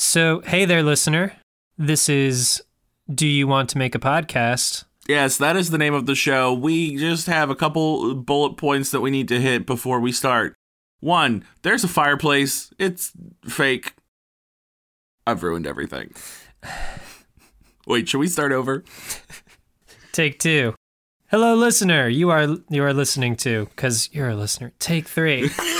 So, hey there, listener. This is Do You Want to Make a Podcast? Yes, that is the name of the show. We just have a couple bullet points that we need to hit before we start. One, there's a fireplace. It's fake. I've ruined everything. Wait, should we start over? Take two. Hello, listener. You are you are listening to because you're a listener. Take three.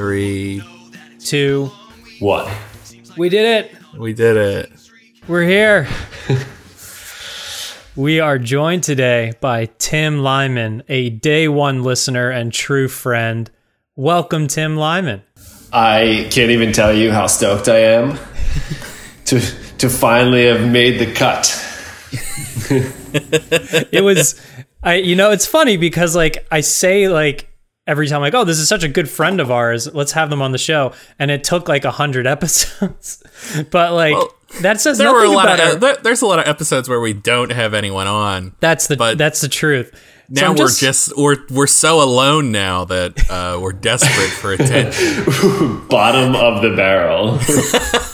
Three. Two. What? We did it. We did it. We're here. we are joined today by Tim Lyman, a day one listener and true friend. Welcome, Tim Lyman. I can't even tell you how stoked I am to to finally have made the cut. It was, I you know, it's funny because like I say like every time like, oh, this is such a good friend of ours. Let's have them on the show, and it took like a hundred episodes, but like Well, that says there nothing were a lot about of our- there, there's a lot of episodes where we don't have anyone on. That's the but that's the truth. Now I'm we're just, we're we're so alone now that uh, we're desperate for attention. Bottom of the barrel.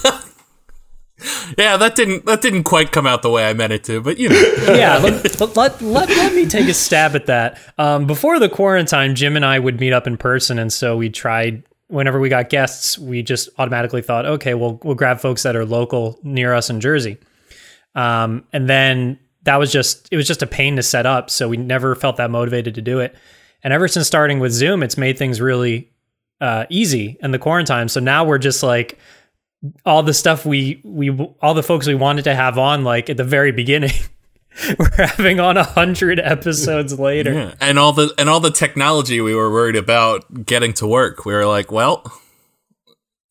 yeah, that didn't that didn't quite come out the way I meant it to, but you know, yeah, let, let, let, let, me take a stab at that. Um, before the quarantine, Jim and I would meet up in person, and so we tried. Whenever we got guests, we just automatically thought, okay, we'll we'll grab folks that are local near us in Jersey. Um, and then that was just it was just a pain to set up, so we never felt that motivated to do it. And ever since starting with Zoom, it's made things really uh, easy in the quarantine. So now we're just like all the stuff we we all the folks we wanted to have on like at the very beginning we're having on a hundred episodes later yeah. and all the and all the technology we were worried about getting to work, we were like, well,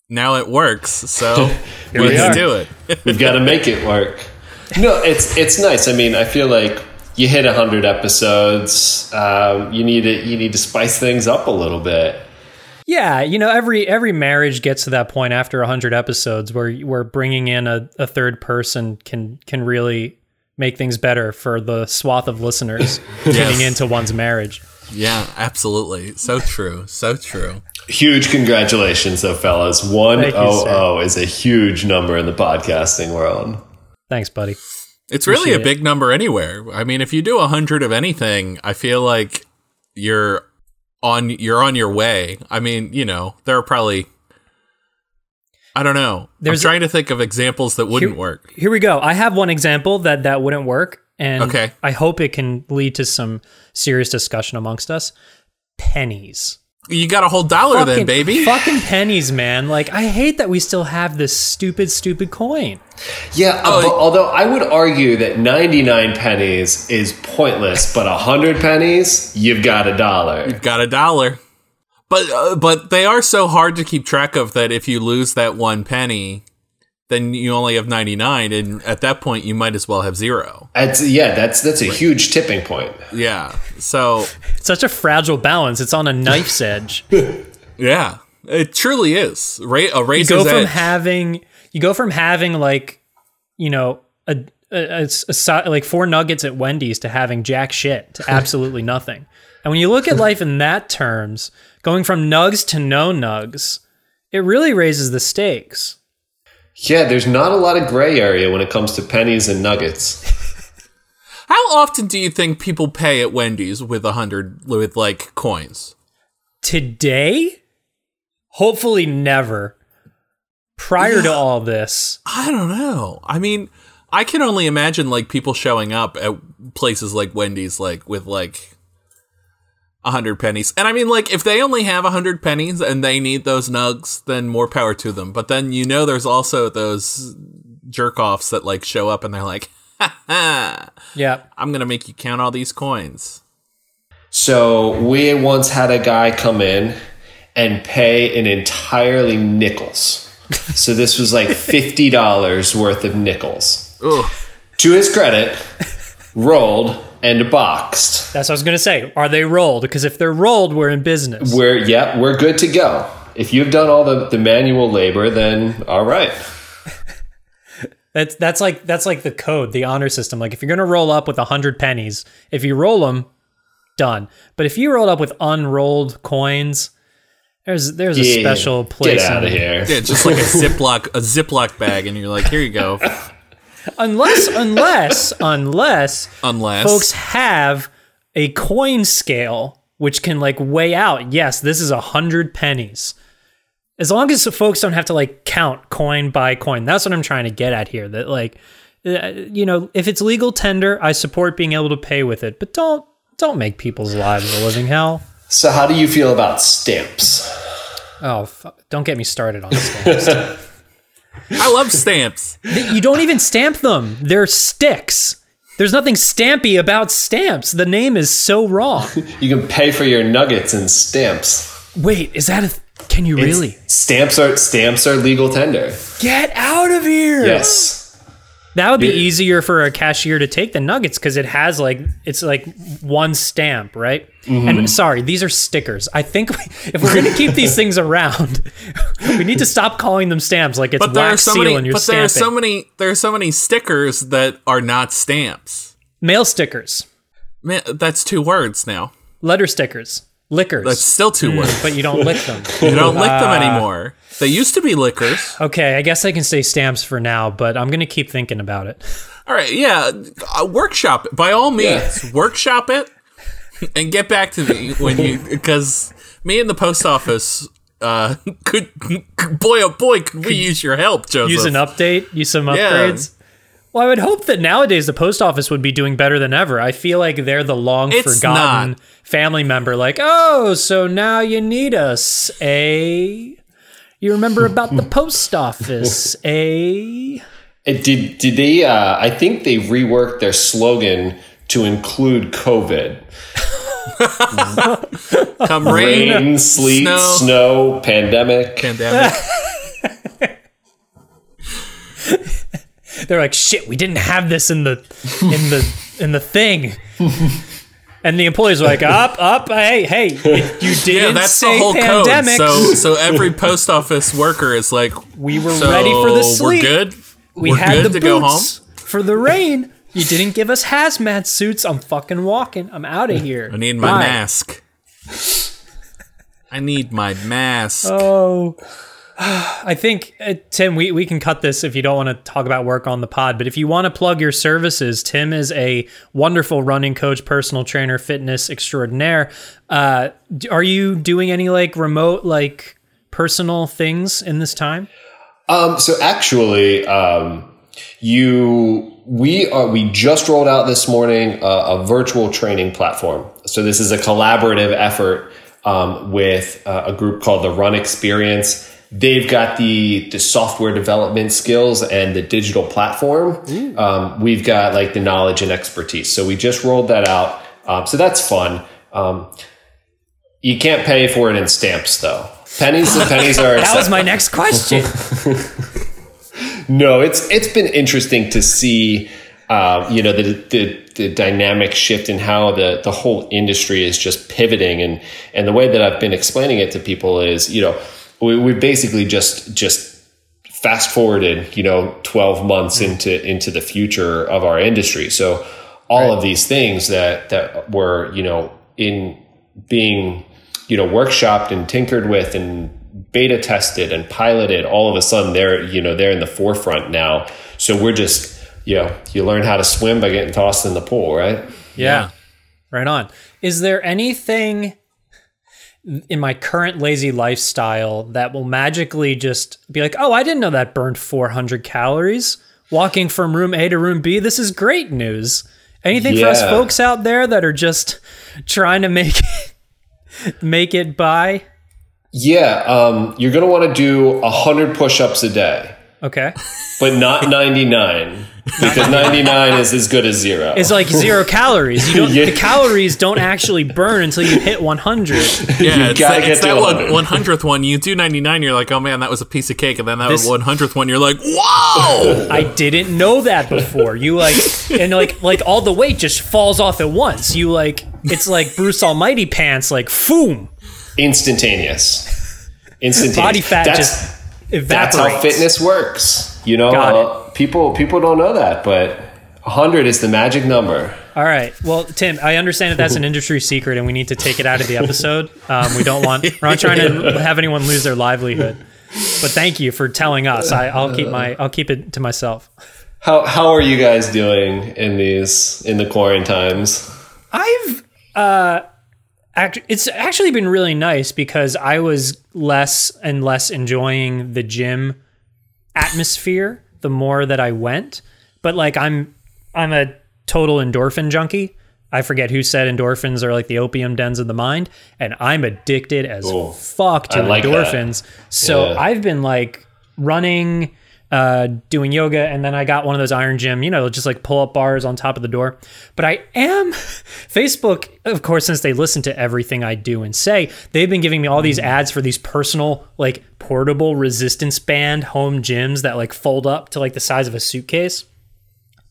now it works, so we are. let's do it. We've got to make it work. No, it's it's nice. I mean, I feel like you hit a hundred episodes. Um, you need to you need to spice things up a little bit. Yeah you know every every marriage gets to that point after a hundred episodes where where bringing in a, a third person can can really make things better for the swath of listeners tuning into one's marriage Yeah, absolutely. So true. So true. Huge congratulations, though, fellas. One Thank you, oh sir. oh is a huge number in the podcasting world. thanks buddy It's really Appreciate a big number anywhere. I mean, if you do a hundred of anything, I feel like you're on you're on your way. I mean, you know, there are probably I don't know. There's- I'm trying to think of examples that wouldn't Here- work. Here we go. I have one example that that wouldn't work, and Okay. I hope it can lead to some serious discussion amongst us. Pennies, You got a whole dollar then, baby. Fucking pennies, man. Like I hate that we still have this stupid, stupid coin. Yeah, uh, but although I would argue that 99 pennies is pointless, but 100 pennies, you've got a dollar. You've got a dollar. But uh, but they are so hard to keep track of that if you lose that one penny, then you only have 99 and at that point you might as well have zero. That's, yeah, that's that's a huge tipping point. Yeah. So, It's such a fragile balance. It's on a knife's edge. yeah. It truly is. Ra- a You go from edge. having you go from having like you know a, a, a, a si- like four nuggets at Wendy's to having jack shit to absolutely nothing. And when you look at life in that terms, going from nugs to no nugs it really raises the stakes. Yeah, there's not a lot of gray area when it comes to pennies and nuggets. How often do you think people pay at Wendy's with a hundred with like coins? Today, hopefully never. Prior to all this, I don't know. I mean, I can only imagine like people showing up at places like Wendy's, like with like a hundred pennies. And I mean, like if they only have a hundred pennies and they need those nugs, then more power to them. But then you know, there's also those jerk offs that like show up and they're like, ha ha, yeah. I'm gonna make you count all these coins. So we once had a guy come in and pay an entirely nickels. So this was like fifty dollars worth of nickels. Ugh. To his credit, rolled and boxed. That's what I was going to say. Are they rolled? Because if they're rolled, we're in business. We're yeah, we're good to go. If you've done all the, the manual labor, then all right. That's that's like that's like the code, the honor system. Like if you're gonna roll up with a hundred pennies, if you roll them, done. But if you roll up with unrolled coins, there's there's a Yeah, special place. Get out in of here. Yeah, it's just like a Ziploc, a Ziploc bag, and you're like, here you go. Unless unless unless Unless folks have a coin scale which can like weigh out. Yes, this is a hundred pennies. As long as the folks don't have to like count coin by coin. That's what I'm trying to get at here. That like, uh, you know, if it's legal tender, I support being able to pay with it, but don't don't make people's lives a living hell. So how do you feel about stamps? Oh, fu- don't get me started on stamps. I love stamps. you don't even stamp them. They're sticks. There's nothing stampy about stamps. The name is so wrong. You can pay for your nuggets in stamps. Wait, is that a? Th- can you really It's- stamps are stamps are legal tender. get out of here? Yes. that would be Yeah. easier for a cashier to take the nuggets because it has like it's like one stamp, right? Mm-hmm. And sorry, these are stickers. I think we, if we're going to keep these things around, we need to stop calling them stamps. Like it's But wax so seal many. and you're But there are stamping. so many. There are so many stickers that are not stamps. Mail stickers, Man, that's two words now. letter stickers, liquors. That's still two words. but you don't lick them. You don't lick them Ah. anymore. They used to be liquors. Okay, I guess I can say stamps for now, but I'm gonna keep thinking about it. All right, yeah. Uh, workshop it by all means. Workshop it and get back to me when you because me and the post office uh could boy oh boy could we use your help, Joseph. Use an update, use some Yeah. upgrades. Well, I would hope that nowadays the post office would be doing better than ever. I feel like they're the long It's forgotten not. family member. Like, oh, so now you need us, eh? You remember about the post office, eh? Did did they uh, I think they reworked their slogan to include COVID. Come rain, Rain, sleet, snow. snow, pandemic. pandemic. They're like, shit, we didn't have this in the in the in the thing. And the employees are like, up, up, hey, hey, you didn't Yeah, that's say the whole pandemic. code. So so every post office worker is like, we were so ready for the sleep. We're good. We we're had good the to go home. boots for the rain. You didn't give us hazmat suits. I'm fucking walking. I'm out of here. I need my Bye. mask. I need my mask. Oh, I think uh, Tim, we, we can cut this if you don't want to talk about work on the pod. But if you want to plug your services, Tim is a wonderful running coach, personal trainer, fitness extraordinaire. Uh, are you doing any like remote like personal things in this time? Um, so actually, um, you we are we just rolled out this morning uh, a virtual training platform. So this is a collaborative effort um, with uh, a group called the Run Experience. They've got the the software development skills and the digital platform. Um, we've got like the knowledge and expertise. So we just rolled that out. Um, so that's fun. Um, you can't pay for it in stamps though. Pennies, the pennies are. That was my next question. No, it's it's been interesting to see, uh, you know, the, the the dynamic shift in how the the whole industry is just pivoting, and and the way that I've been explaining it to people is, you know, we we basically just just fast forwarded, you know, twelve months into into the future of our industry. So all of these things that that were, you know, in being, you know, workshopped and tinkered with and beta tested and piloted. All of a sudden, they're you know they're in the forefront now. So we're just you know you learn how to swim by getting tossed in the pool, right? Yeah. Right on. Is there anything in my current lazy lifestyle that will magically just be like, oh, I didn't know that burned 400 calories walking from room A to room B? This is great news. Anything for us folks out there that are just trying to make make it by? Yeah, um, you're going to want to do 100 push ups a day, Okay. but not 99 because 99 is as good as zero. It's like zero calories. You don't Yeah. the calories don't actually burn until you hit 100. Yeah, it's, gotta that, get it's to that 100. one hundredth one. You do ninety nine, you're like, oh man, that was a piece of cake, and then that This- one hundredth one, you're like, whoa! I didn't know that before. You like and like like all the weight just falls off at once. You like it's like Bruce Almighty pants like foom. Instantaneous. Instantaneous. Body fat That's- just evaporates. That's how fitness works. You know, uh, people people don't know that, but 100 is the magic number. All right. Well, Tim, I understand that that's an industry secret and we need to take it out of the episode. Um, we don't want we're not trying to have anyone lose their livelihood. But thank you for telling us. I, I'll keep my I'll keep it to myself. How how are you guys doing in these in the quarantines? I've uh act- it's actually been really nice because I was less and less enjoying the gym atmosphere the more that I went. But like I'm I'm a total endorphin junkie. I forget who said endorphins are like the opium dens of the mind, and I'm addicted as Ooh, fuck to like that. endorphins. So Yeah. I've been like running, uh, doing yoga, and then I got one of those iron gym, you know, just like pull up bars on top of the door. But I am Facebook, of course, since they listen to everything I do and say, they've been giving me all these ads for these personal, like portable resistance band home gyms that like fold up to like the size of a suitcase.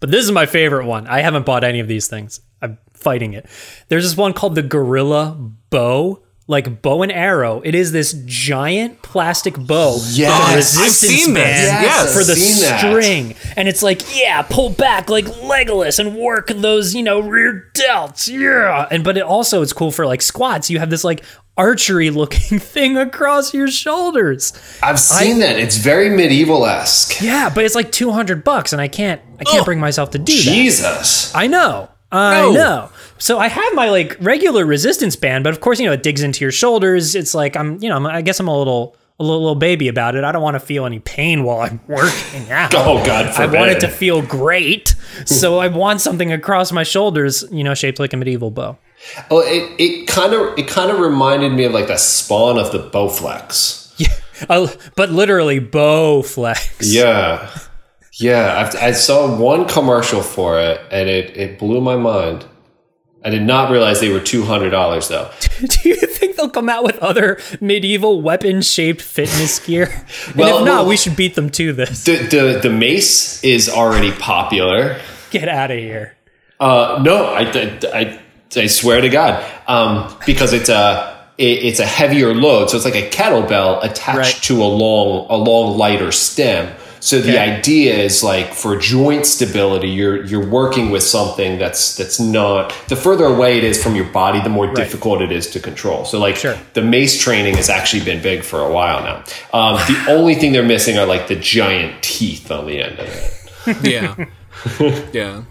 But this is my favorite one. I haven't bought any of these things. I'm fighting it. There's this one called the Gorilla Bow, like bow and arrow. It is this giant plastic bow. Yes. resistance I've seen band Yes, for the seen that. string. And it's like, yeah, pull back like Legolas and work those, you know, rear delts. Yeah. And but it also it's cool for like squats. You have this like archery looking thing across your shoulders. I've seen that. It's very medieval esque. Yeah, but it's like 200 bucks and I can't I can't Ugh. bring myself to do that. Jesus. I know. I No. know. So I have my like regular resistance band, but of course, you know, it digs into your shoulders. It's like I'm, you know, I'm, I guess I'm a little a little, little baby about it. I don't want to feel any pain while I'm working out. Oh God I want it to feel great. so I want something across my shoulders, you know, shaped like a medieval bow. Oh, it it kind of it kind of reminded me of like the spawn of the Bowflex. Yeah. Uh, but literally Bowflex. Yeah, yeah. I've, I saw one commercial for it, and it it blew my mind. I did not realize they were two hundred dollars though. Do you think they'll come out with other medieval weapon shaped fitness gear? And Well, if not, well- we should beat them to this. The the the mace is already popular. Get out of here. Uh, no, I, I, I swear to God, um, because it's a it, it's a heavier load, so it's like a kettlebell attached Right. to a long a long lighter stem. So the Okay. idea is like for joint stability, you're you're working with something that's that's not the further away it is from your body, the more difficult it is to control. So like Sure. the mace training has actually been big for a while now. Um, the only thing they're missing are like the giant teeth on the end of it. Yeah. yeah.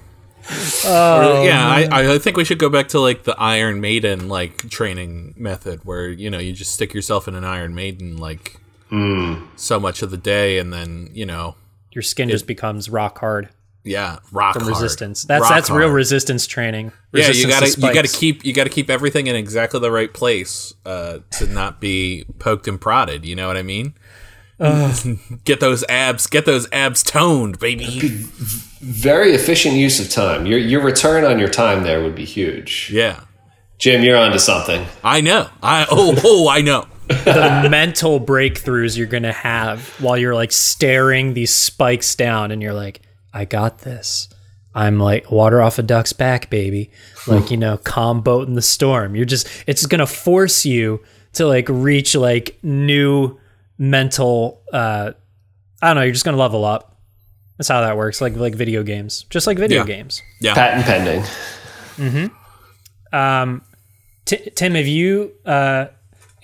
Or, yeah, I, I think we should go back to like the Iron Maiden like training method where, you know, you just stick yourself in an Iron Maiden like so much of the day and then, you know, Your skin just becomes rock hard yeah, rock from hard. resistance. That's Rock that's real resistance training. Yeah, you gotta to you gotta keep you gotta keep everything in exactly the right place uh, to not be poked and prodded. You know what I mean? get those abs, get those abs toned, baby. Very efficient use of time. Your your return on your time there would be huge. Yeah, Jim, you're onto something. I know. I oh oh I know. The mental breakthroughs you're gonna have while you're like staring these spikes down, and you're like, "I got this." I'm like water off a duck's back, baby. Like you know, calm boat in the storm. You're just it's gonna force you to like reach like new mental. uh I don't know. You're just gonna level up. That's how that works. Like like video games, just like video Yeah. games. Yeah, Patent pending. Mm-hmm. Um, T- Tim, have you? Uh,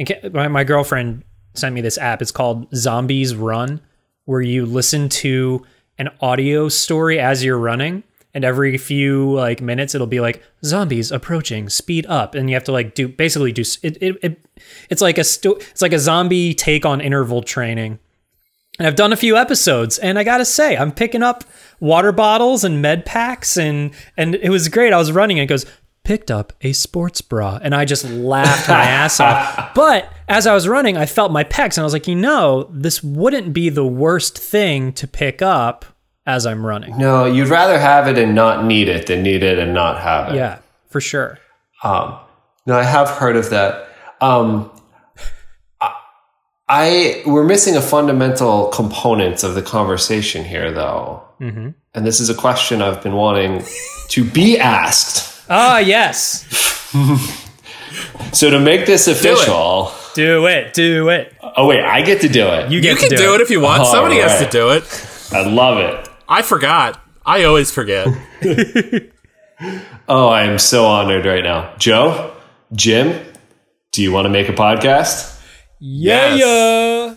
ca- my, my girlfriend sent me this app. It's called Zombies Run, where you listen to an audio story as you're running. And every few like minutes, it'll be like zombies approaching, speed up, and you have to like do basically do it. it, it it's like a sto- it's like a zombie take on interval training. And I've done a few episodes, and I gotta say, I'm picking up water bottles and med packs, and and it was great. I was running, and it goes picked up a sports bra, and I just laughed my ass off. But as I was running, I felt my pecs, and I was like, you know, this wouldn't be the worst thing to pick up as I'm running. No, you'd rather have it and not need it than need it and not have it. Yeah, for sure. Um, no, I have heard of that. Um, I, we're missing a fundamental component of the conversation here, though, mm-hmm. and this is a question I've been wanting to be asked. Ah, yes. So to make this official, Do it. Do it. oh wait, I get to do it. You get You to can do, do it if you want. All Somebody has to right. do it. I love it. I forgot. I always forget. Oh, I am so honored right now, Joe, Jim. Do you want to make a podcast? Yeah, Yes. yeah.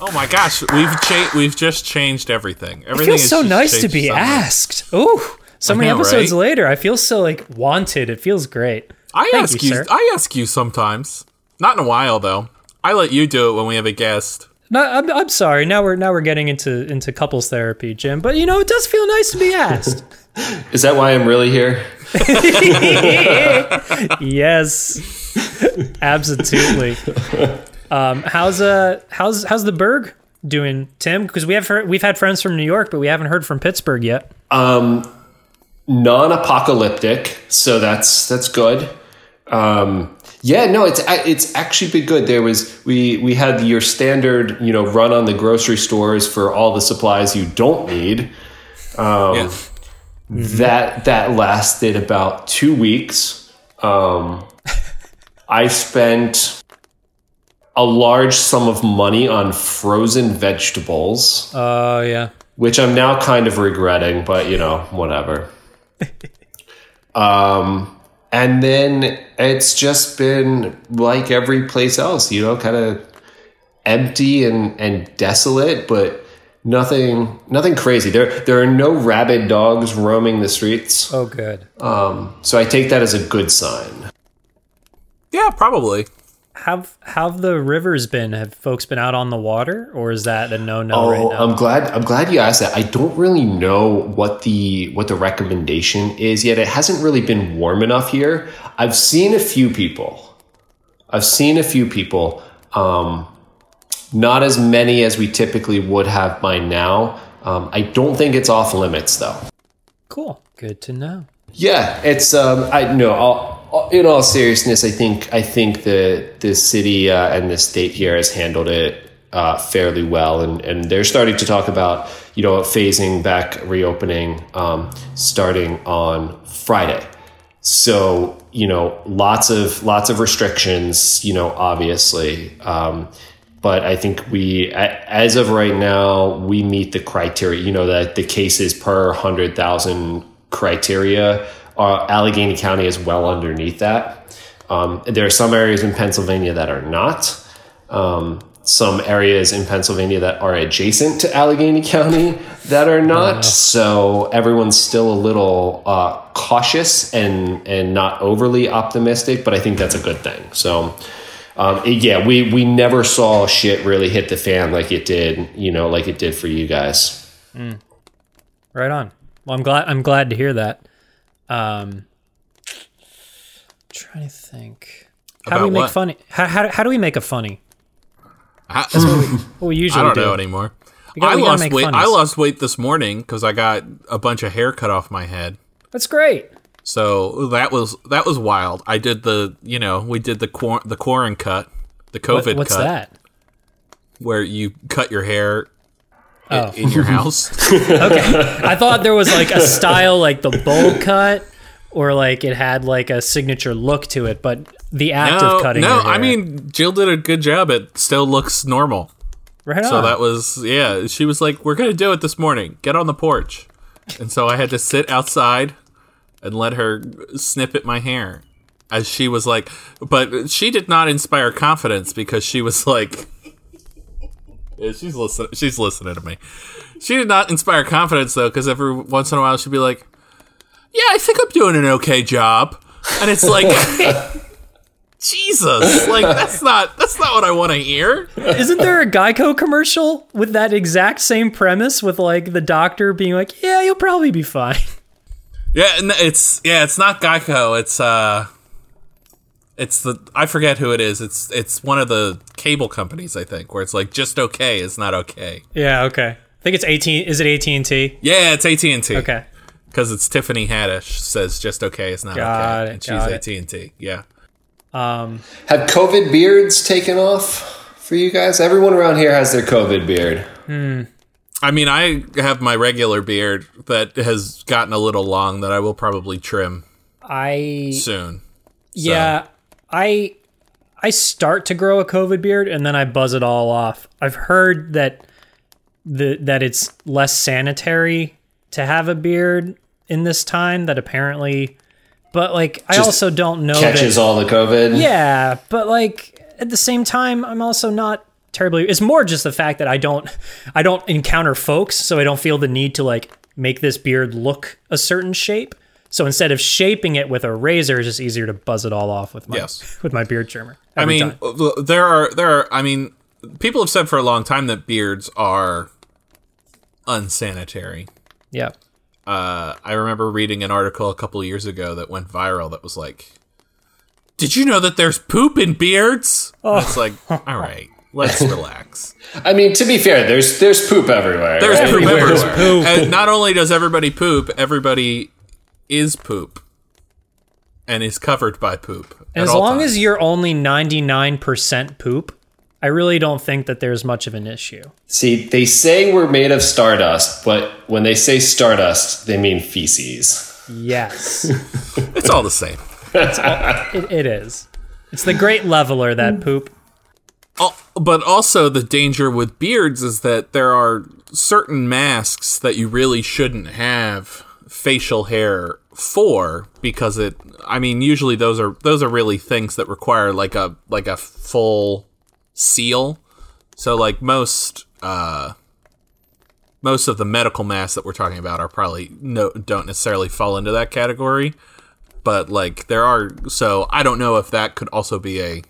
Oh my gosh, we've cha- we've just changed everything. It Everything feels so nice to be so much. asked. Ooh, so many know, episodes right? later, I feel so like wanted. It feels great. I Thank ask you, you, sir. I ask you sometimes. Not in a while though. I let you do it when we have a guest. No, I'm, I'm sorry. Now we're now we're getting into into couples therapy, Jim. But you know, it does feel nice to be asked. Is that why I'm really here? yes, absolutely. Um, how's uh how's how's the Burgh doing, Tim? Because we have heard, we've had friends from New York, but we haven't heard from Pittsburgh yet. Um, non-apocalyptic, so that's that's good. Um, yeah, no, it's it's actually been good. There was we we had your standard, you know, run on the grocery stores for all the supplies you don't need. Um, Yeah. That that lasted about two weeks. Um, I spent a large sum of money on frozen vegetables Oh yeah. which I'm now kind of regretting, but you know, whatever. um, and then it's just been like every place else, you know, kind of empty and and desolate, but nothing nothing crazy. There there are no rabid dogs roaming the streets, Oh good. um, so I take that as a good sign. Yeah, probably. Have have the rivers been? Have folks been out on the water, or is that a no no Oh, right now? I'm glad. I'm glad you asked that. I don't really know what the what the recommendation is yet. It hasn't really been warm enough here. I've seen a few people. I've seen a few people. Um, not as many as we typically would have by now. Um, I don't think it's off limits though. cool. Good to know. Yeah, it's um, I no. I'll, in all seriousness, I think I think the the city uh, and the state here has handled it uh, fairly well, and and they're starting to talk about you know phasing back reopening um, starting on Friday. So you know, lots of lots of restrictions. You know, obviously. Um, but I think we, as of right now, we meet the criteria. You know that the cases per hundred thousand criteria. Uh, Allegheny County is well underneath that. Um, there are some areas in Pennsylvania that are not. Um, some areas in Pennsylvania that are adjacent to Allegheny County that are not. So everyone's still a little uh, cautious and and not overly optimistic. But I think that's a good thing. So. Um, it- yeah, we, we never saw shit really hit the fan like it did, you know, like it did for you guys. Right on. Well, I'm glad. I'm glad to hear that. Um, trying to think. How do we make what? funny? How, how, how do we make a funny? I, What we usually do. I don't do. know anymore. We gotta- I we gotta lost make weight. funnies. I lost weight this morning because I got a bunch of hair cut off my head. That's great. So that was that was wild. I did the you know we did the quar- the quarant cut, the What- COVID what's cut, that? where you cut your hair Oh. in your house. Okay. I thought there was like a style like the bowl cut, or like it had like a signature look to it, but the act no, of cutting. It. No. I mean Jill did a good job. It still looks normal. right So on. that was yeah. She was like, "We're gonna do it this morning. Get on the porch," and so I had to sit outside and let her snip at my hair. as she was like, but she did not inspire confidence because she was like, yeah, she's listening. She's listening to me. She did not inspire confidence though, because every once in a while she'd be like, "Yeah, I think I'm doing an okay job," and it's like, Jesus, like that's not that's not what I want to hear. Isn't there a Geico commercial with that exact same premise with like the doctor being like, "Yeah, you'll probably be fine." Yeah, and it's yeah, it's not Geico. It's uh, it's the I forget who it is. It's it's one of the cable companies I think where it's like just okay is not okay. Yeah, okay. I think it's 18 is it AT&T? Yeah, it's AT and T. Okay. because it's Tiffany Haddish says just okay is not Got okay, it, and she's got it. AT and T. Yeah. Um Have COVID beards taken off for you guys? Everyone around here has their COVID beard. Hmm. I mean, I have my regular beard that has gotten a little long that I will probably trim I soon. Yeah, I I start to grow a COVID beard and then I buzz it all off. I've heard that the that it's less sanitary to have a beard in this time. That apparently, but like I Just also don't know Catches that. all the COVID. Yeah, but like at the same time, I'm also not terribly. It's more just the fact that I don't I don't encounter folks, so I don't feel the need to like make this beard look a certain shape. So instead of shaping it with a razor, it's just easier to buzz it all off with my Yes. with my beard trimmer. I mean, time. there are there are. I mean, people have said for a long time that beards are unsanitary. yeah, uh, I remember reading an article a couple of years ago that went viral that was like, "Did you know that there's poop in beards?" And It's like, all right, let's relax. I mean, to be fair, there's there's poop everywhere. There's right? poop Everywhere's everywhere, poop. and not only does everybody poop, everybody is poop, and is covered by poop. as long times. as you're only ninety nine percent poop, I really don't think that there's much of an issue. See, they say we're made of stardust, but when they say stardust, they mean feces. Yes, it's all the same. it, it is. It's the great leveler that poop. Al- But also, the danger with beards is that there are certain masks that you really shouldn't have facial hair for because it. I mean, usually those are those are really things that require like a like a full seal. So, like most uh, most of the medical masks that we're talking about are probably no don't necessarily fall into that category. But like there are, so I don't know if that could also be a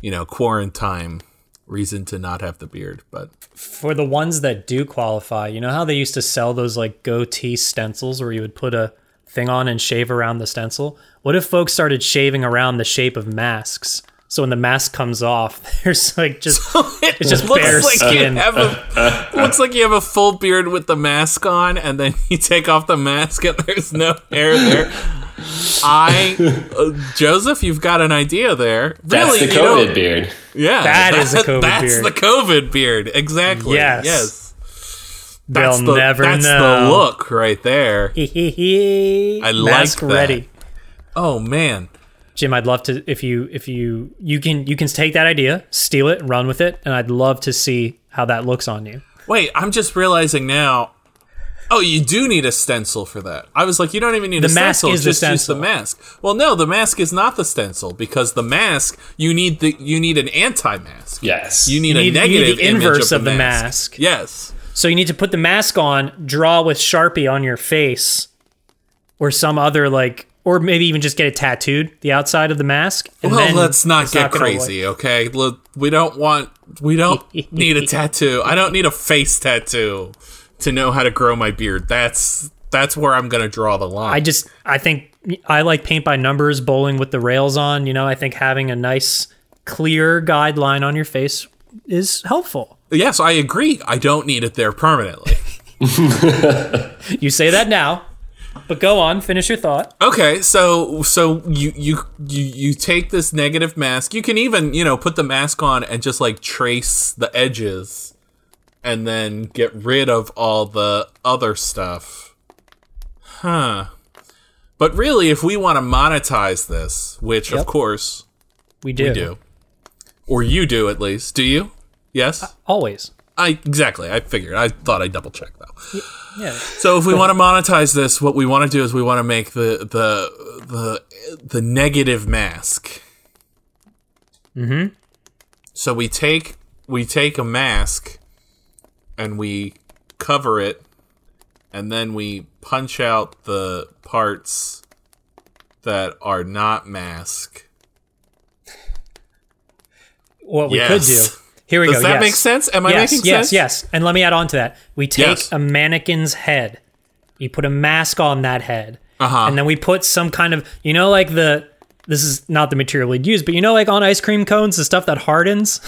you know, quarantine reason to not have the beard. But For the ones that do qualify, you know how they used to sell those like goatee stencils where you would put a thing on and shave around the stencil? What if folks started shaving around the shape of masks? So when the mask comes off, there's like just it It's just bare skin. You have a, looks like you have a full beard with the mask on, and then you take off the mask and there's no hair there. I, uh, Joseph, you've got an idea there. That's really, the you don't- COVID beard. Yeah, That is a COVID That's beard. the COVID beard. Exactly. Yes. Yes. they'll That's the, never that's know. the look right there. I I like mask that. ready. Oh man. Jim, I'd love to if you if you you can you can take that idea, steal it, run with it, and I'd love to see how that looks on you. Wait, I'm just realizing now. Oh, you do need a stencil for that. I was like, you don't even need The a mask stencil. is the just use the stencil. mask. Well, no, the mask is not the stencil because the mask you need the you need an anti-mask. Yes. You need, You need- a you need negative the image inverse of of the, the mask. mask. Yes. So you need to put the mask on, draw with Sharpie on your face, or some other like, or maybe even just get it tattooed the outside of the mask. And Well, let's not get gonna crazy, okay? Look, we don't want we don't need a tattoo. I don't need a face tattoo to know how to grow my beard. That's that's where I'm gonna draw the line. I just I think I like paint by numbers, bowling with the rails on. You know, I think having a nice clear guideline on your face is helpful. yes, I agree. I don't need it there permanently. You say that now, but go on, finish your thought. Okay, so so you you you you take this negative mask. You can even you know put the mask on and just like trace the edges, and then get rid of all the other stuff. Huh. But really, if we want to monetize this, which of course We do. we do, or you do at least, do you? Yes. Always. I exactly. I figured. I thought I'd double check though. Yeah. So if we want to monetize this, what we want to do is we want to make the the the the negative mask. Mm-hmm. So we take we take a mask and we cover it and then we punch out the parts that are not mask. What we Yes. could do. Here we Does go. that yes. make sense? Am I yes, making yes, sense? Yes, And let me add on to that. We take Yes. a mannequin's head. You put a mask on that head. Uh-huh. And then we put some kind of, you know, like the, this is not the material we'd use, but you know, like on ice cream cones, the stuff that hardens?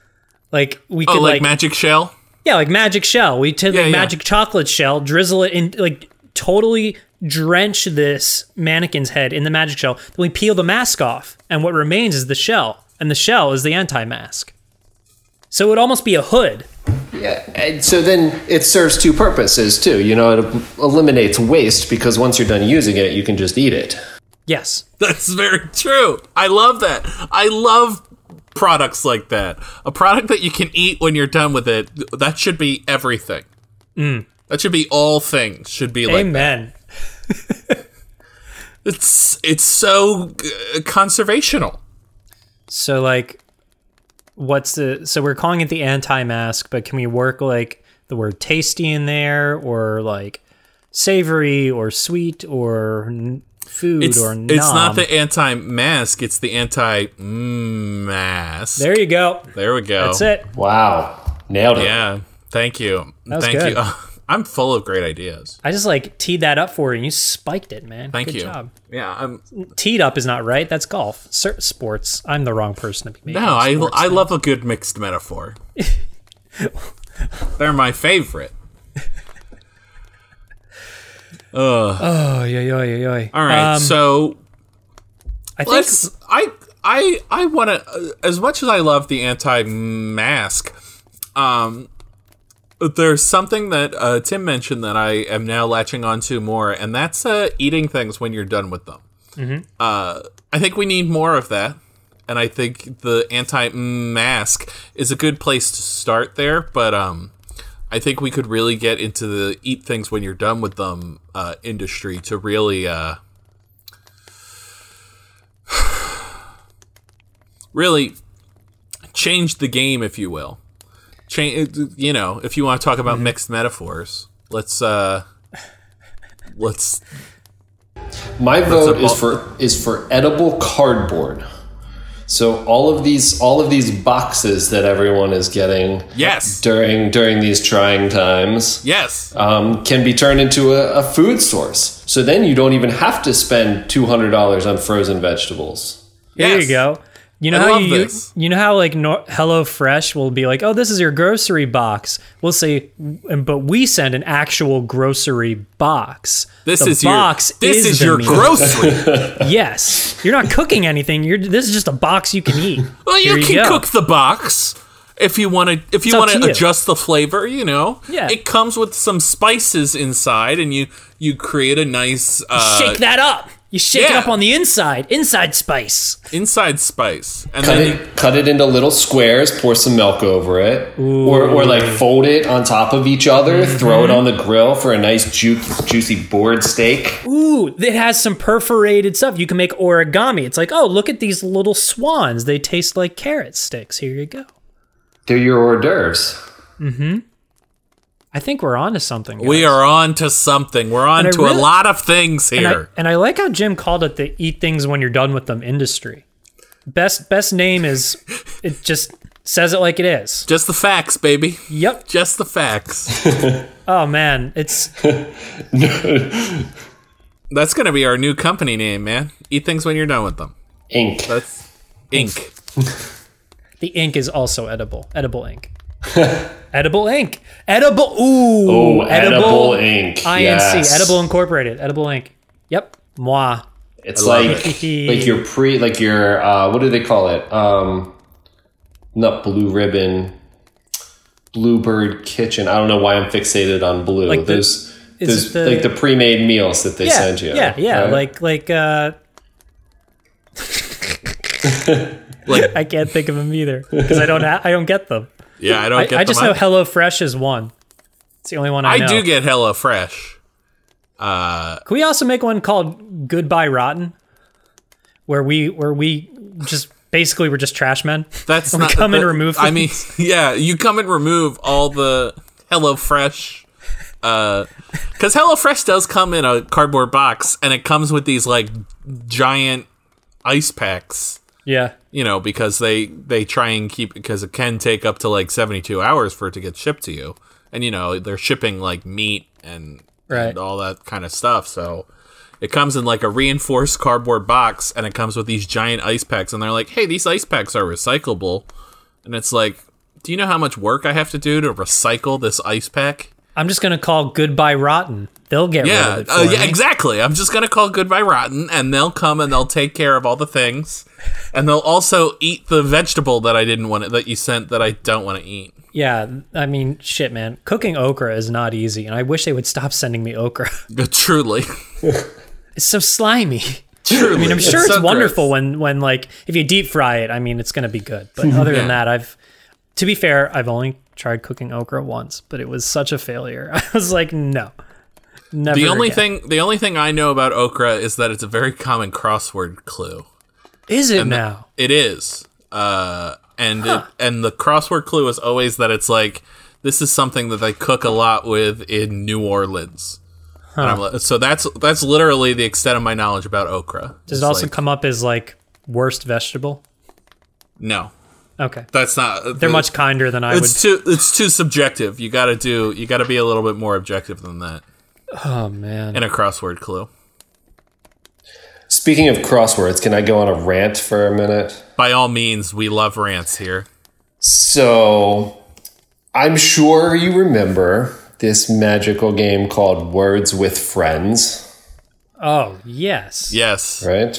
like we Oh, could like, like, magic shell? yeah, like magic shell. We take Yeah, like yeah. magic chocolate shell, drizzle it in, like totally drench this mannequin's head in the magic shell. Then we peel the mask off, and what remains is the shell, and the shell is the anti-mask. So it would almost be a hood. Yeah, and so then it serves two purposes too. You know, it eliminates waste because once you're done using it, you can just eat it. Yes. That's very true. I love that. I love products like that. A product that you can eat when you're done with it. That should be everything. That should be all things. Should be like Amen. it's it's so uh, conservational. So like what's the so we're calling it the anti-mask, but can we work like the word tasty in there or like savory or sweet or n- food It's or it's not the anti-mask. It's the anti-mask. There you go. There we go. That's it. Wow, nailed it. Yeah. Thank you. was Thank good. you. I'm full of great ideas. I just like teed that up for you and you spiked it, man. Thank Good you. job. Yeah. I'm, Teed up is not right. That's golf. Sports. I'm the wrong person to be no, I I love a good mixed metaphor. They're my favorite. Oh, yeah, yeah, yeah, yeah. All right, Um, so I think let's. I I I want to. As much as I love the anti-mask, um, there's something that uh, Tim mentioned that I am now latching onto more, and that's uh, eating things when you're done with them. Uh, I think we need more of that, and I think the anti-mask is a good place to start there. But um, I think we could really get into the eat things when you're done with them uh, industry to really. Uh, really change the game, if you will. Change, you know, if you want to talk about mixed metaphors, let's uh, let's. My vote is for is for edible cardboard. So all of these all of these boxes that everyone is getting Yes. during during these trying times Yes, um, can be turned into a, a food source. So then you don't even have to spend two hundred dollars on frozen vegetables. There Yes. you go. You know I how love you this. you know how like no, Hello Fresh will be like, oh, this is your grocery box. We'll say, but we send an actual grocery box. this The is box. your this is, the your meal. grocery. Yes, you're not cooking anything. You're this is just a box you can eat. well, you Here can go. cook the box if you want to. If you want to to adjust the flavor, you know. Yeah. It comes with some spices inside, and you you create a nice uh, Shake that up. You shake it up on the inside. Inside spice. inside spice, and Cut then you, cut it into little squares. Pour some milk over it, or or like fold it on top of each other. Throw it mm-hmm. on the grill for a nice ju- juicy board steak. Ooh, it has some perforated stuff. You can make origami. It's like, oh, look at these little swans. They taste like carrot sticks. Here you go. They're your hors d'oeuvres. Mm-hmm. I think we're on to something. we are on to something. We're on And I to a lot of things And I, here. and I like how Jim called it the eat things when you're done with them industry. Best best name is it just says it like it is. Just the facts, baby. Yep. Just the facts. Oh man, it's That's gonna be our new company name, man. Eat things when you're done with them. Ink. That's ink. the ink is also edible. Edible ink. edible ink. Edible. Ooh. Oh, edible ink. INC. Yes. Edible Incorporated. Edible ink. Yep. Moi. It's like it. like your pre like your uh, what do they call it? Um, not blue ribbon, bluebird kitchen. I don't know why I'm fixated on blue. Like the- those is those the- like the pre-made meals that they Yeah. send you. Yeah. Yeah. right? Like like uh. Like I can't think of them either because I don't ha- I don't get them. Yeah, I don't I, get I just know. Hello Fresh is one. It's the only one I, I know. do get Hello Fresh. Uh, Can we also make one called Goodbye Rotten, where we where we just basically we're just trash men? that's We not come and that- remove I mean, yeah, you come and remove all the Hello Fresh. Because Hello Fresh does come in a cardboard box, and it comes with these like giant ice packs. Yeah, You know, because they they try and keep because it can take up to like seventy two hours for it to get shipped to you, and you know they're shipping like meat and Right. and all that kind of stuff. So it comes in like a reinforced cardboard box, and it comes with these giant ice packs, and they're like, "Hey, these ice packs are recyclable," and it's like, "Do you know how much work I have to do to recycle this ice pack?" I'm just gonna call Goodbye Rotten. They'll get rid Yeah, of it uh, yeah, me. exactly. I'm just gonna call Goodbye Rotten, and they'll come and they'll take care of all the things, and they'll also eat the vegetable that I didn't want to, that you sent that I don't want to eat. Yeah, I mean, shit, man. Cooking okra is not easy, and I wish they would stop sending me okra. Truly, It's so slimy. truly. I mean, I'm sure it's, so wonderful gross. when when like if you deep fry it. I mean, it's gonna be good. But other Yeah. than that, I've to be fair, I've only tried cooking okra once, but it was such a failure. I was like, no, never. The only again. thing, the only thing I know about okra is that it's a very common crossword clue. is it now. It is, uh, and it, and the crossword clue is always that it's like this is something that they cook a lot with in New Orleans. And I'm so that's that's literally the extent of my knowledge about okra. Does it also like, come up as like worst vegetable? no? Okay, That's not. they're much kinder than I would. It's too. It's too subjective. You got to do. You got to be a little bit more objective than that Oh man, in a crossword clue. Speaking of crosswords, can I go on a rant for a minute? By all means, we love rants here. So, I'm sure you remember this magical game called Words with Friends, oh yes, Yes. right?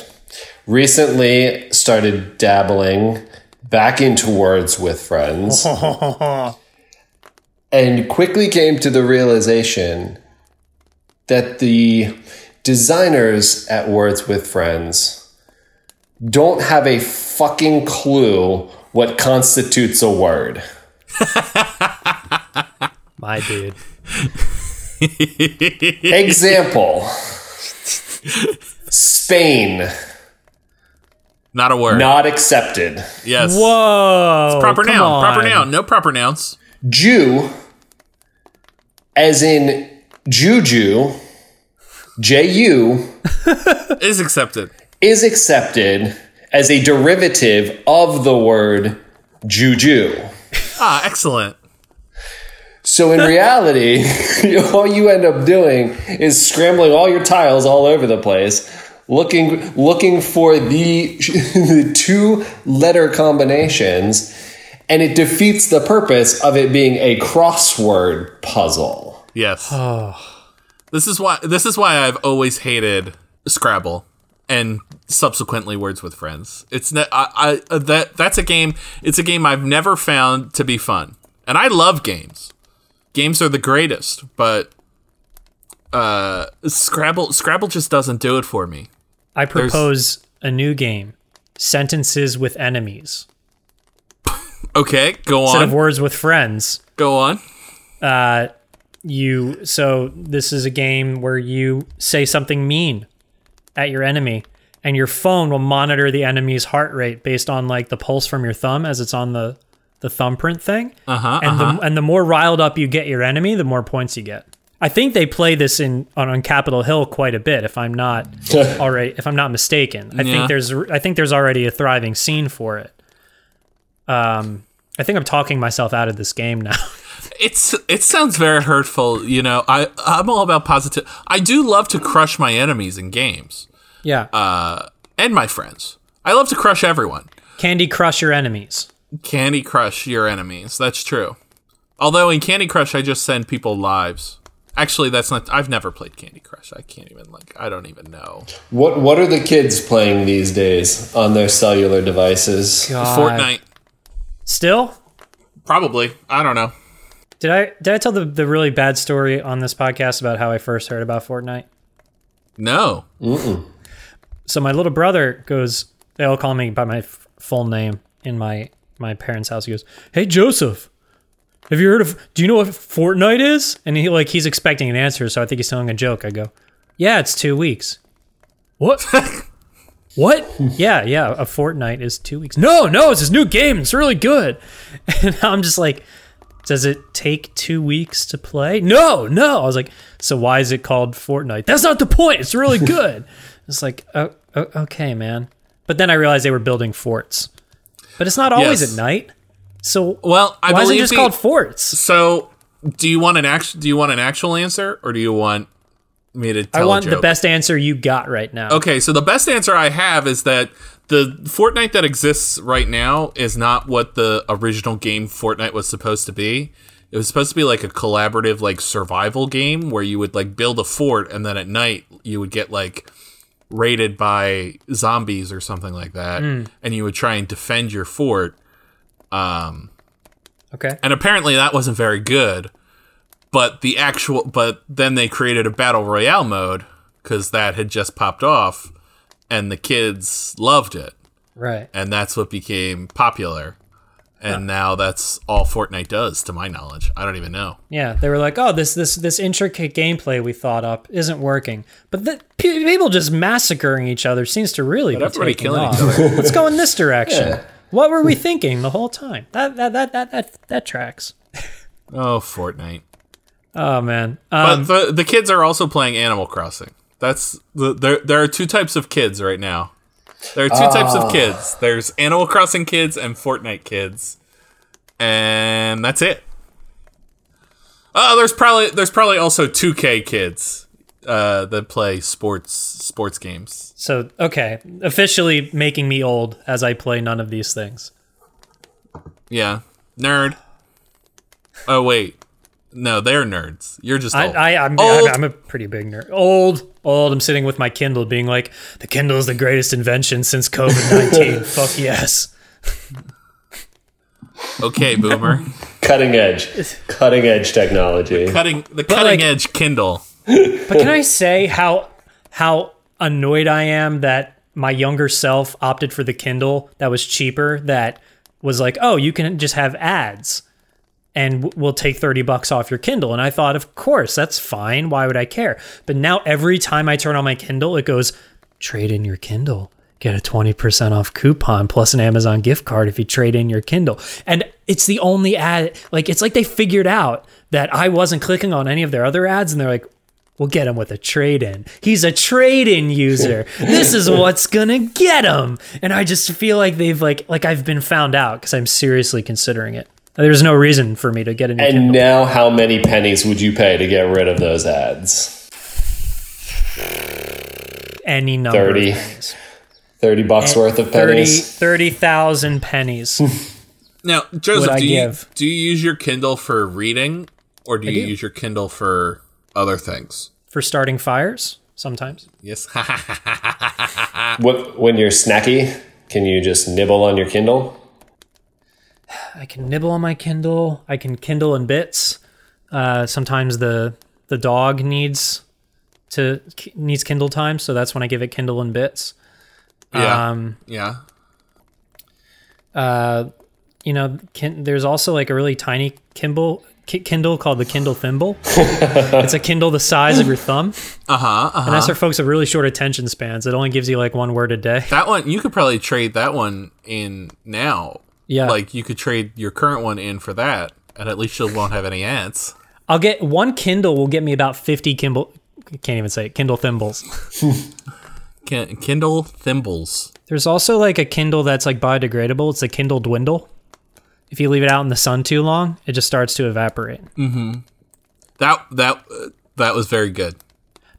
Recently started dabbling back into Words with Friends and quickly came to the realization that the designers at Words with Friends don't have a fucking clue what constitutes a word. my dude. Example Spain, Not a word. not accepted. Yes. Whoa, It's Proper come noun. Proper noun. No proper nouns. Jew, as in Juju, J U, Is accepted. is accepted as a derivative of the word Juju. Ah, excellent. So in reality, all you end up doing is scrambling all your tiles all over the place, looking looking for the the two letter combinations, and it defeats the purpose of it being a crossword puzzle. Yes. This is why this is why I've always hated Scrabble and subsequently Words with Friends. It's ne- I, I that that's a game. It's a game I've never found to be fun, and I love games. Games are the greatest, but uh, Scrabble Scrabble just doesn't do it for me. I propose a new game: sentences with enemies Okay, go on. instead of words with friends. Go on. Uh, you so this is a game where you say something mean at your enemy, and your phone will monitor the enemy's heart rate based on like the pulse from your thumb as it's on the the thumbprint thing. Uh huh. and the and the more riled up you get your enemy, the more points you get. I think they play this in on, on Capitol Hill quite a bit. If I'm not already, if I'm not mistaken, I Yeah. think there's I think there's already a thriving scene for it. Um, I think I'm talking myself out of this game now. It's it sounds very hurtful. You know, I I'm all about positive. I do love to crush my enemies in games yeah, uh, and my friends. I love to crush everyone. Candy Crush your enemies. Candy Crush your enemies. That's true. Although in Candy Crush, I just send people lives. Actually, that's not. I've never played Candy Crush. I can't even like. I don't even know. What what are the kids playing these days on their cellular devices? Fortnite, Still, probably. I don't know. did I did I tell the the really bad story on this podcast about how I first heard about Fortnite? No. so my little brother goes they all call me by my f- full name in my my parents house he goes hey joseph Have you heard of? Do you know what Fortnite is? And he like he's expecting an answer, so I think he's telling a joke. I go, yeah, it's two weeks. What? what? Yeah, yeah. A fortnight is two weeks. No, no, it's this new game. It's really good. And I'm just like, does it take two weeks to play? No, no. I was like, so why is it called Fortnite? That's not the point. It's really good. it's like, oh, oh, okay, man. But then I realized they were building forts. But it's not always Yes. at night. So Well, I why is it just the- called forts? So, do you want an act? Do you want an actual answer, or do you want me to? Tell you? I want the best answer you got right now. Okay, so the best answer I have is that the Fortnite that exists right now is not what the original game Fortnite was supposed to be. It was supposed to be like a collaborative like survival game where you would like build a fort and then at night you would get like raided by zombies or something like that hmm. and you would try and defend your fort. Um, okay. And apparently that wasn't very good. But the actual but then they created a battle royale mode cuz that had just popped off and the kids loved it Right. and that's what became popular. And now that's all Fortnite does to my knowledge. I don't even know. Yeah, they were like, "Oh, this this this intricate gameplay we thought up isn't working." But the, pe- people just massacring each other seems to really be taking killing off. each other. Let's go in this direction. What were we thinking the whole time? That that that that that, that tracks. Oh, Fortnite. Oh man. Um, But the the kids are also playing Animal Crossing. That's the there there are two types of kids right now. There are two types of kids. There's Animal Crossing kids and Fortnite kids. And that's it. Oh, there's probably there's probably also 2K kids uh, that play sports sports games. so okay, officially making me old as I play none of these things. Yeah. Nerd. Oh wait. No, they're nerds. You're just I, old. I I'm, Old. I'm I'm a pretty big nerd. Old, old. I'm sitting with my Kindle, being like, "The Kindle is the greatest invention since COVID nineteen." Fuck yes. okay, boomer. Cutting edge, cutting edge technology. cutting the cutting like- edge Kindle. But can I say how how annoyed I am that my younger self opted for the Kindle that was cheaper that was like, "Oh, you can just have ads and we'll take 30 bucks off your Kindle." And I thought, "Of course, that's fine. Why would I care?" But now every time I turn on my Kindle, it goes, "Trade in your Kindle." Get a 20% off coupon plus an Amazon gift card if you trade in your Kindle. And it's the only ad, like, it's like they figured out that I wasn't clicking on any of their other ads and they're like, We'll get him with a trade in. He's a trade in user. This is what's gonna get him. And I just feel like they've like like I've been found out because I'm seriously considering it. There's no reason for me to get a new And Kindle. now, how many pennies would you pay to get rid of those ads? Any number 30. of 30 bucks eh, worth of pennies? 30,000 pennies. Now, Joseph, do you, give? do you use your Kindle for reading or do you do. use your Kindle for other things? for starting fires sometimes. Yes. What, when you're snacky, can you just nibble on your Kindle? I can nibble on my Kindle. I can Kindle in bits. Uh, sometimes the the dog needs to needs Kindle time, so that's when I give it Kindle in bits. yeah. Um, yeah. uh, you know, kin- there's also like a really tiny Kindle Ki- Kindle called the Kindle Thimble. it's a Kindle the size of your thumb, Uh huh. Uh-huh. and that's for folks with really short attention spans. It only gives you like one word a day. That one, you could probably trade that one in now. Yeah, Like, you could trade your current one in for that, and at least you won't have any ads. I'll get one Kindle will get me about fifty Kindle. Can't even say it, Kindle thimbles. Kindle Thimbles. There's also like a Kindle that's like biodegradable. It's a Kindle Dwindle. If you leave it out in the sun too long, it just starts to evaporate. That, that, uh, that was very good.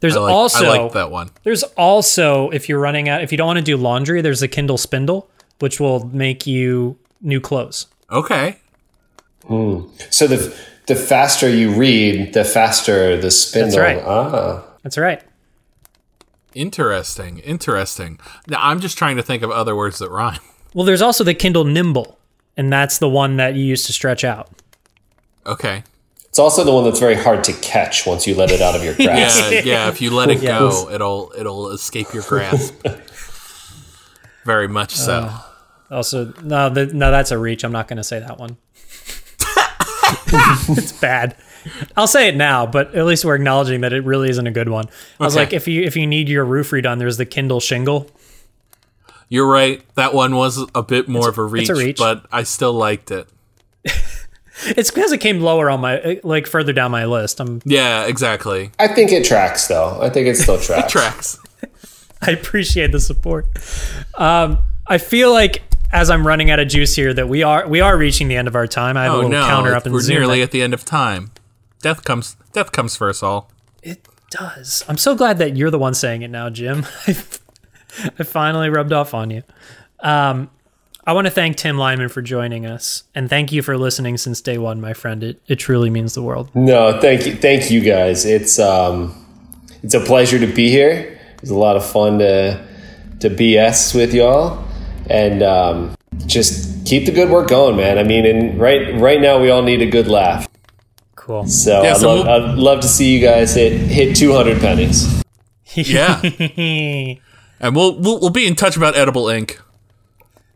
There's I like, also I like that one. There's also, if you're running out, if you don't want to do laundry, there's a Kindle Spindle, which will make you new clothes. Okay. So the the faster you read, the faster the spindle. That's right. Ah, That's right. Interesting. Interesting. Now, I'm just trying to think of other words that rhyme. Well, there's also the Kindle Nimble, and that's the one that you use to stretch out. Okay. it's also the one that's very hard to catch once you let it out of your grasp. Yeah, yeah. If you let it Yes. go, it'll it'll escape your grasp. Very much so. Uh, also, no, the, no, that's a reach. I'm not going to say that one. it's bad. I'll say it now, but at least we're acknowledging that it really isn't a good one. I was Okay. like, if you if you need your roof redone, there's the Kindle shingle. You're right. That one was a bit more of a reach, a reach. but I still liked it. It's because it came lower on my like further down my list. I'm Yeah, exactly. I think it tracks though. I think it still tracks. Tracks. I appreciate the support. Um, I feel like as I'm running out of juice here, that we are we are reaching the end of our time. I have a Oh little no, counter up in we're Zoom. nearly that- at the end of time. Death comes. Death comes for us all. It does. I'm so glad that you're the one saying it now, Jim. I finally rubbed off on you. Um, I want to thank Tim Lyman for joining us, and thank you for listening since day one, my friend. It it truly means the world. No, thank you, thank you guys. It's um, it's a pleasure to be here. It's a lot of fun to to BS with y'all, and um, just keep the good work going, man. I mean, and right right now we all need a good laugh. Cool. So, Yeah, I'd, so love, we'll- I'd love to see you guys hit hit 200 pennies. Yeah, and we'll, we'll we'll be in touch about edible ink.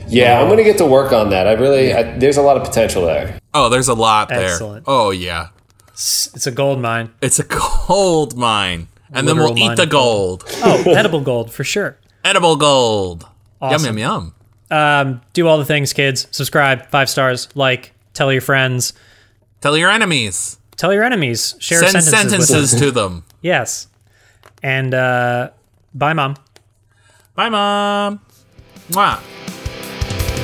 Yeah, I'm gonna get to work on that. I really, I, there's a lot of potential there. Oh, there's a lot there. Excellent. Oh yeah, it's a gold mine. it's a gold mine, and then Literal we'll eat the of gold. gold. Oh, edible gold for sure. Edible gold. Awesome. Yum yum yum. Do all the things, kids. Subscribe, five stars, like, tell your friends, Tell your enemies. tell your enemies, share Send sentences, with them. to them. Yes, and uh, bye, mom. Bye, mom. Mwah.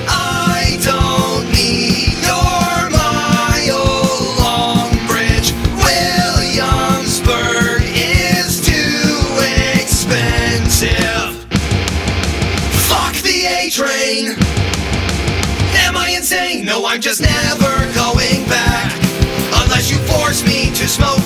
I don't need your mile long bridge. Williamsburg is too expensive. Fuck the A train. Am I insane? No, I'm just never going back. Unless you force me to smoke